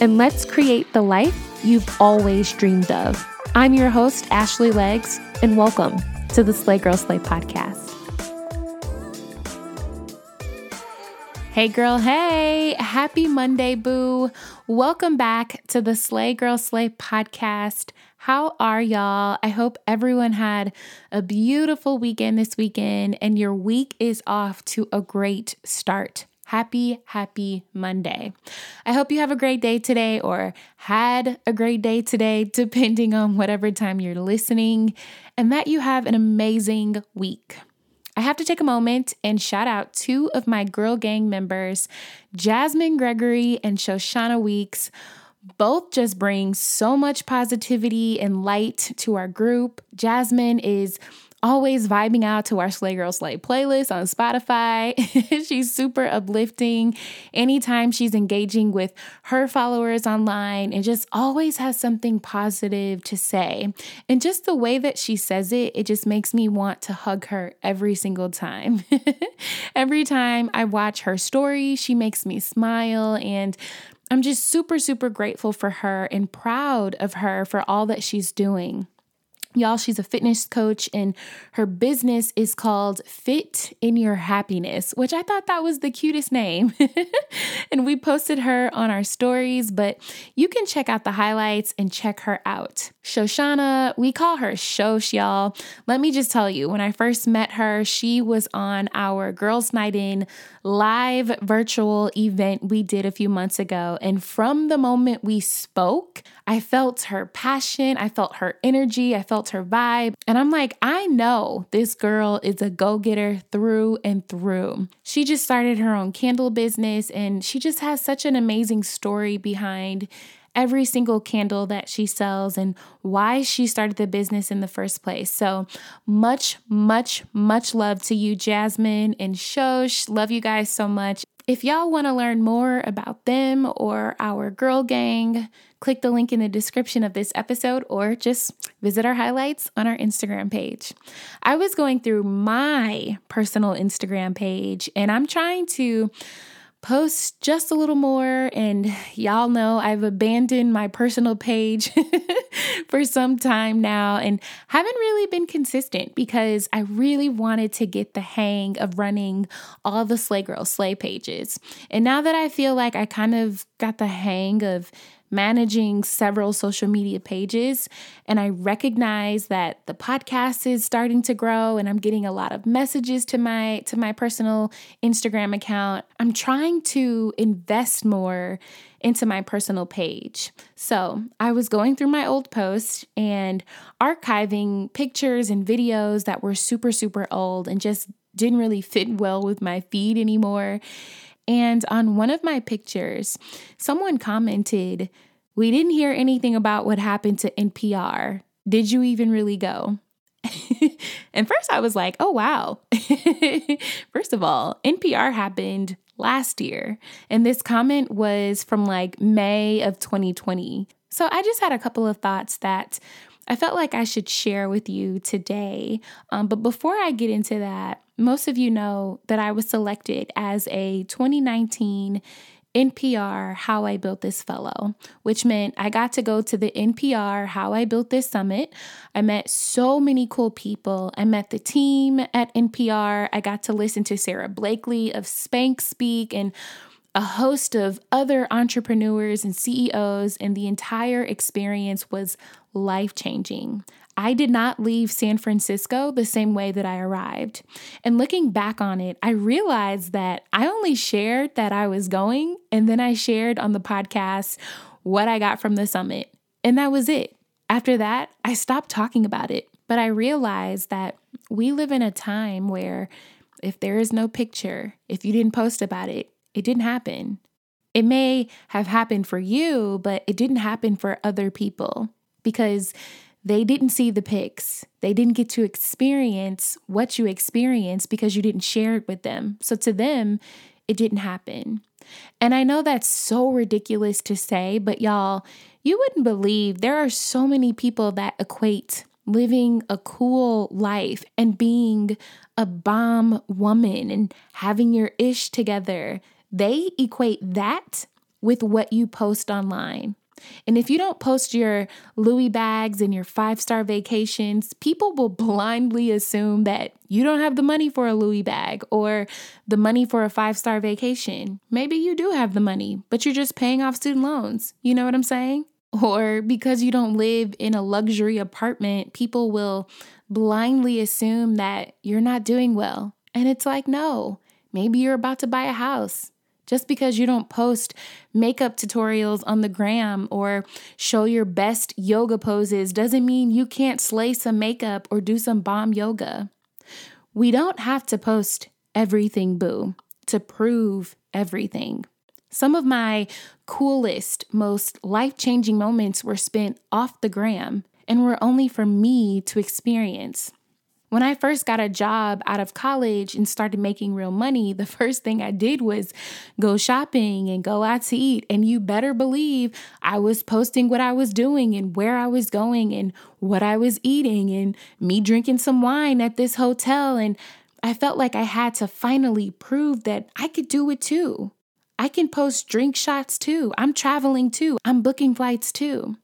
and let's create the life you've always dreamed of. I'm your host, Ashley Legs, and welcome to the Slay Girl Slay podcast. Hey, girl, hey, happy Monday, boo. Welcome back to the Slay Girl Slay podcast. How are y'all? I hope everyone had a beautiful weekend this weekend and your week is off to a great start. Happy, happy Monday. I hope you have a great day today or had a great day today, depending on whatever time you're listening, and that you have an amazing week. I have to take a moment and shout out two of my Girl Gang members, Jasmine Gregory and Shoshana Weeks. Both just bring so much positivity and light to our group. Jasmine is always vibing out to our Slay Girl Slay playlist on Spotify. she's super uplifting anytime she's engaging with her followers online and just always has something positive to say. And just the way that she says it, it just makes me want to hug her every single time. every time I watch her story, she makes me smile and I'm just super, super grateful for her and proud of her for all that she's doing. Y'all, she's a fitness coach and her business is called Fit in Your Happiness, which I thought that was the cutest name. and we posted her on our stories, but you can check out the highlights and check her out. Shoshana, we call her Shosh, y'all. Let me just tell you, when I first met her, she was on our Girls Night In live virtual event we did a few months ago. And from the moment we spoke, I felt her passion, I felt her energy, I felt her vibe. And I'm like, I know this girl is a go getter through and through. She just started her own candle business and she just has such an amazing story behind every single candle that she sells and why she started the business in the first place. So, much, much, much love to you, Jasmine and Shosh. Love you guys so much. If y'all want to learn more about them or our girl gang, click the link in the description of this episode or just visit our highlights on our Instagram page. I was going through my personal Instagram page and I'm trying to post just a little more. And y'all know I've abandoned my personal page for some time now and haven't really been consistent because I really wanted to get the hang of running all the Slay Girl Slay pages. And now that I feel like I kind of got the hang of managing several social media pages and I recognize that the podcast is starting to grow and I'm getting a lot of messages to my to my personal Instagram account. I'm trying to invest more into my personal page. So, I was going through my old posts and archiving pictures and videos that were super super old and just didn't really fit well with my feed anymore. And on one of my pictures, someone commented, We didn't hear anything about what happened to NPR. Did you even really go? and first I was like, oh, wow. first of all, NPR happened last year. And this comment was from like May of 2020. So I just had a couple of thoughts that I felt like I should share with you today. Um, but before I get into that, most of you know that I was selected as a 2019 NPR How I Built This Fellow, which meant I got to go to the NPR How I Built This Summit. I met so many cool people. I met the team at NPR. I got to listen to Sara Blakely of Spanx speak and a host of other entrepreneurs and CEOs, and the entire experience was life changing. I did not leave San Francisco the same way that I arrived. And looking back on it, I realized that I only shared that I was going, and then I shared on the podcast what I got from the summit. And that was it. After that, I stopped talking about it. But I realized that we live in a time where if there is no picture, if you didn't post about it, it didn't happen. It may have happened for you, but it didn't happen for other people because they didn't see the pics. They didn't get to experience what you experienced because you didn't share it with them. So to them, it didn't happen. And I know that's so ridiculous to say, but y'all, you wouldn't believe there are so many people that equate living a cool life and being a bomb woman and having your ish together. They equate that with what you post online. And if you don't post your Louis bags and your five star vacations, people will blindly assume that you don't have the money for a Louis bag or the money for a five star vacation. Maybe you do have the money, but you're just paying off student loans. You know what I'm saying? Or because you don't live in a luxury apartment, people will blindly assume that you're not doing well. And it's like, no, maybe you're about to buy a house. Just because you don't post makeup tutorials on the gram or show your best yoga poses doesn't mean you can't slay some makeup or do some bomb yoga. We don't have to post everything, boo, to prove everything. Some of my coolest, most life changing moments were spent off the gram and were only for me to experience. When I first got a job out of college and started making real money, the first thing I did was go shopping and go out to eat. And you better believe I was posting what I was doing and where I was going and what I was eating and me drinking some wine at this hotel. And I felt like I had to finally prove that I could do it too. I can post drink shots too. I'm traveling too. I'm booking flights too.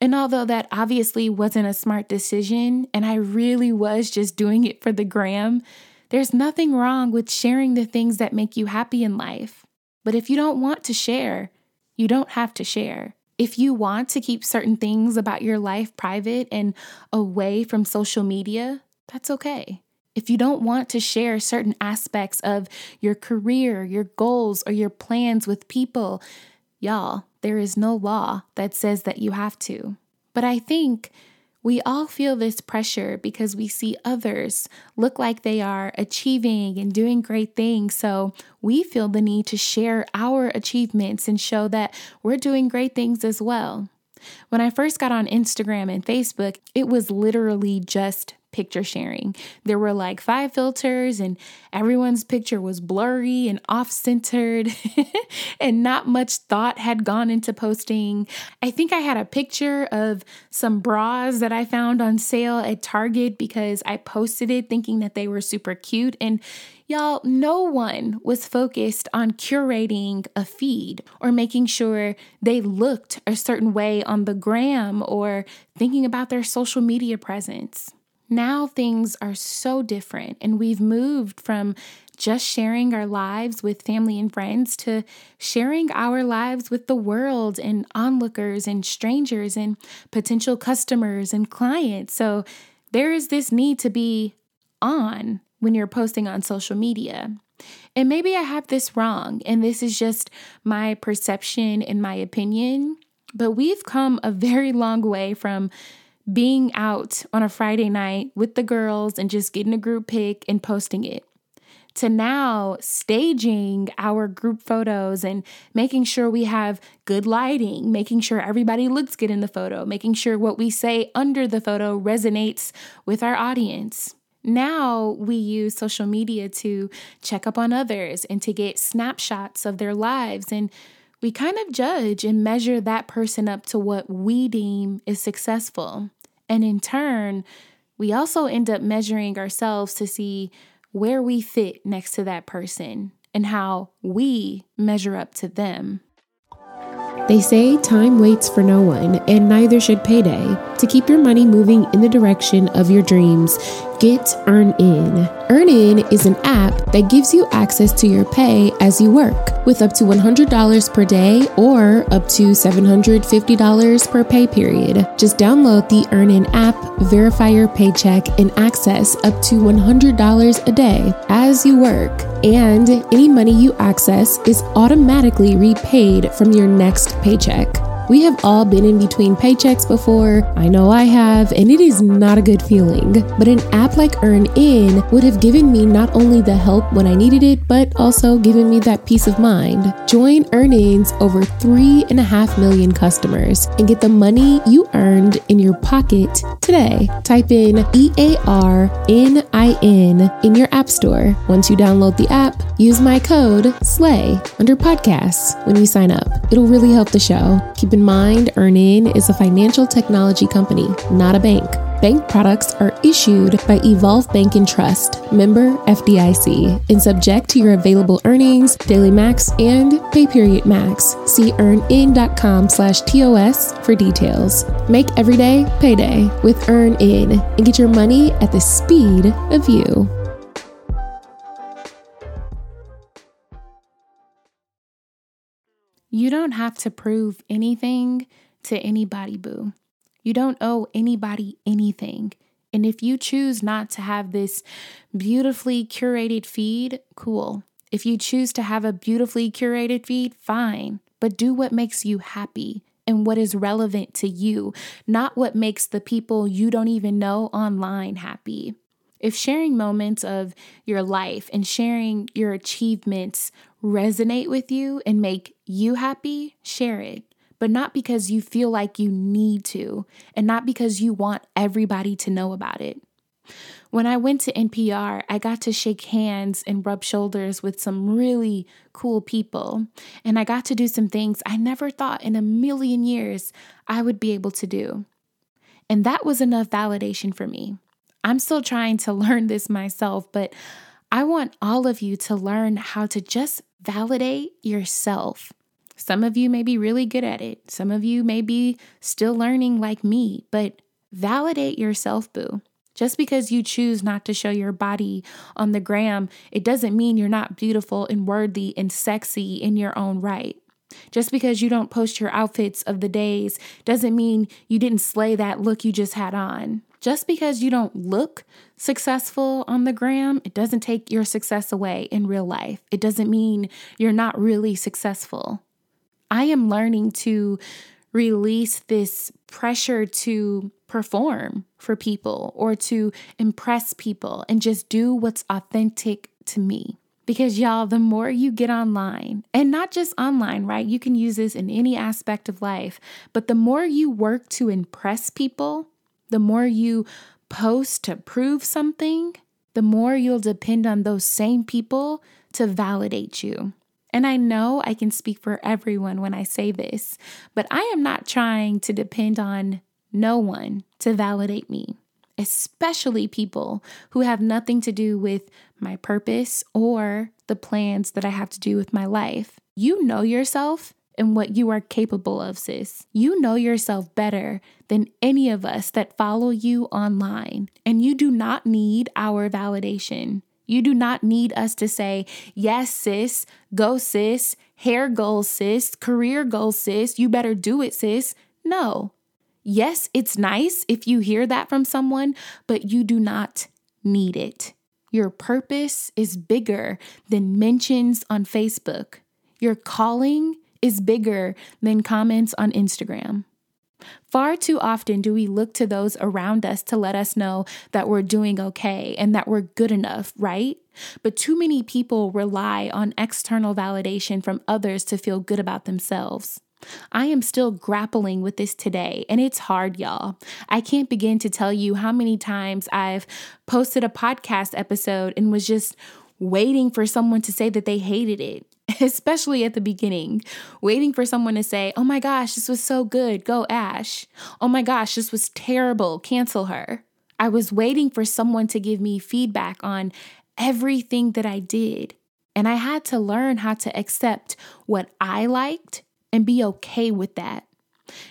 And although that obviously wasn't a smart decision, and I really was just doing it for the gram, there's nothing wrong with sharing the things that make you happy in life. But if you don't want to share, you don't have to share. If you want to keep certain things about your life private and away from social media, that's okay. If you don't want to share certain aspects of your career, your goals, or your plans with people, y'all, there is no law that says that you have to. But I think we all feel this pressure because we see others look like they are achieving and doing great things. So we feel the need to share our achievements and show that we're doing great things as well. When I first got on Instagram and Facebook, it was literally just picture sharing. There were like five filters, and everyone's picture was blurry and off centered, and not much thought had gone into posting. I think I had a picture of some bras that I found on sale at Target because I posted it thinking that they were super cute. And Y'all, no one was focused on curating a feed or making sure they looked a certain way on the gram or thinking about their social media presence. Now things are so different, and we've moved from just sharing our lives with family and friends to sharing our lives with the world and onlookers and strangers and potential customers and clients. So there is this need to be on when you're posting on social media. And maybe I have this wrong, and this is just my perception and my opinion, but we've come a very long way from being out on a Friday night with the girls and just getting a group pic and posting it to now staging our group photos and making sure we have good lighting, making sure everybody looks good in the photo, making sure what we say under the photo resonates with our audience. Now we use social media to check up on others and to get snapshots of their lives and we kind of judge and measure that person up to what we deem is successful. And in turn, we also end up measuring ourselves to see where we fit next to that person and how we measure up to them. They say time waits for no one, and neither should payday. To keep your money moving in the direction of your dreams, get EarnIn. EarnIn is an app that gives you access to your pay as you work, with up to $100 per day or up to $750 per pay period. Just download the EarnIn app, verify your paycheck, and access up to $100 a day as you work. And any money you access is automatically repaid from your next paycheck. We have all been in between paychecks before. I know I have, and it is not a good feeling. But an app like EarnIn would have given me not only the help when I needed it, but also given me that peace of mind. Join EarnIn's over 3.5 million customers and get the money you earned in your pocket today. Type in E A R N I N in your App Store. Once you download the app, use my code SLAY under podcasts when you sign up. It'll really help the show. Keep in mind, EarnIn is a financial technology company, not a bank. Bank products are issued by Evolve Bank and Trust, member FDIC, and subject to your available earnings, daily max, and pay period max. See earnin.com slash TOS for details. Make every day payday with EarnIn and get your money at the speed of you. You don't have to prove anything to anybody, boo. You don't owe anybody anything. And if you choose not to have this beautifully curated feed, cool. If you choose to have a beautifully curated feed, fine. But do what makes you happy and what is relevant to you, not what makes the people you don't even know online happy. If sharing moments of your life and sharing your achievements resonate with you and make you happy, share it. But not because you feel like you need to, and not because you want everybody to know about it. When I went to NPR, I got to shake hands and rub shoulders with some really cool people. And I got to do some things I never thought in a million years I would be able to do. And that was enough validation for me. I'm still trying to learn this myself, but I want all of you to learn how to just validate yourself. Some of you may be really good at it. Some of you may be still learning like me, but validate yourself, boo. Just because you choose not to show your body on the gram, it doesn't mean you're not beautiful and worthy and sexy in your own right. Just because you don't post your outfits of the days doesn't mean you didn't slay that look you just had on. Just because you don't look successful on the gram, it doesn't take your success away in real life. It doesn't mean you're not really successful. I am learning to release this pressure to perform for people or to impress people and just do what's authentic to me. Because, y'all, the more you get online, and not just online, right? You can use this in any aspect of life, but the more you work to impress people, the more you post to prove something, the more you'll depend on those same people to validate you. And I know I can speak for everyone when I say this, but I am not trying to depend on no one to validate me, especially people who have nothing to do with my purpose or the plans that I have to do with my life. You know yourself and what you are capable of, sis. You know yourself better than any of us that follow you online, and you do not need our validation. You do not need us to say, yes, sis, go, sis, hair goals, sis, career goals, sis, you better do it, sis. No. Yes, it's nice if you hear that from someone, but you do not need it. Your purpose is bigger than mentions on Facebook. Your calling is bigger than comments on Instagram. Far too often do we look to those around us to let us know that we're doing okay and that we're good enough, right? But too many people rely on external validation from others to feel good about themselves. I am still grappling with this today, and it's hard, y'all. I can't begin to tell you how many times I've posted a podcast episode and was just waiting for someone to say that they hated it, especially at the beginning, waiting for someone to say, Oh my gosh, this was so good, go Ash. Oh my gosh, this was terrible, cancel her. I was waiting for someone to give me feedback on everything that I did. And I had to learn how to accept what I liked and be okay with that.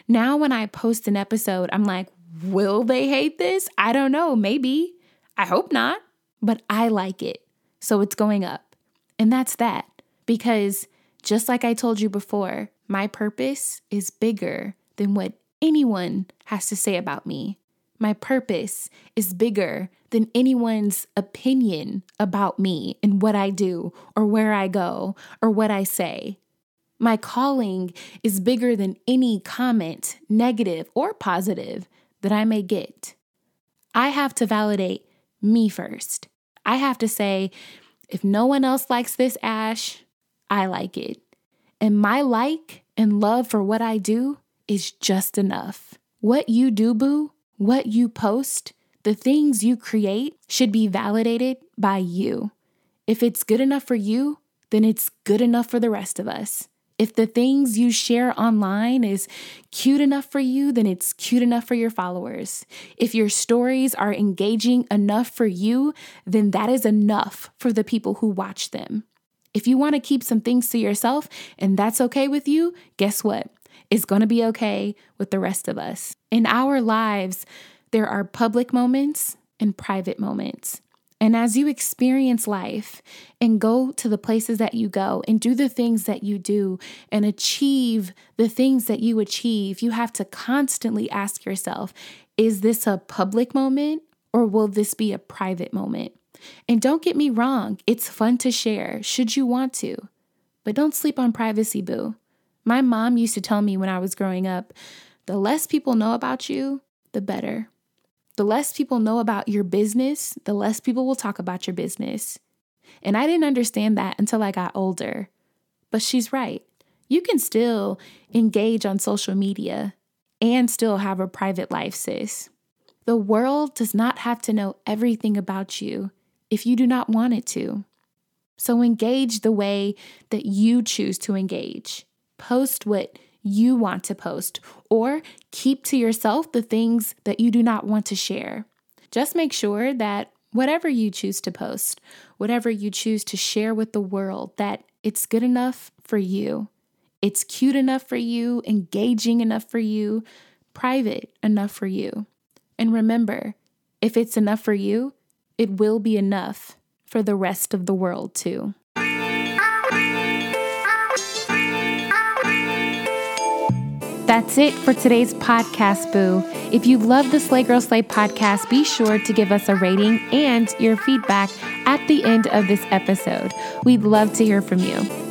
Now, when I post an episode, I'm like, will they hate this? I don't know, maybe. I hope not, but I like it. So it's going up. And that's that. Because just like I told you before, my purpose is bigger than what anyone has to say about me. My purpose is bigger than anyone's opinion about me and what I do or where I go or what I say. My calling is bigger than any comment, negative or positive, that I may get. I have to validate me first. I have to say, if no one else likes this, Ash, I like it. And my like and love for what I do is just enough. What you do, boo, what you post, the things you create should be validated by you. If it's good enough for you, then it's good enough for the rest of us. If the things you share online is cute enough for you, then it's cute enough for your followers. If your stories are engaging enough for you, then that is enough for the people who watch them. If you want to keep some things to yourself and that's okay with you, guess what? It's going to be okay with the rest of us. In our lives, there are public moments and private moments. And as you experience life and go to the places that you go and do the things that you do and achieve the things that you achieve, you have to constantly ask yourself is this a public moment or will this be a private moment? And don't get me wrong, it's fun to share, should you want to. But don't sleep on privacy, boo. My mom used to tell me when I was growing up the less people know about you, the better. The less people know about your business, the less people will talk about your business. And I didn't understand that until I got older. But she's right. You can still engage on social media and still have a private life, sis. The world does not have to know everything about you if you do not want it to. So engage the way that you choose to engage. Post what you want to post, or keep to yourself the things that you do not want to share. Just make sure that whatever you choose to post, whatever you choose to share with the world, that it's good enough for you. It's cute enough for you, engaging enough for you, private enough for you. And remember, if it's enough for you, it will be enough for the rest of the world too. That's it for today's podcast, Boo. If you love the Slay Girl Slay podcast, be sure to give us a rating and your feedback at the end of this episode. We'd love to hear from you.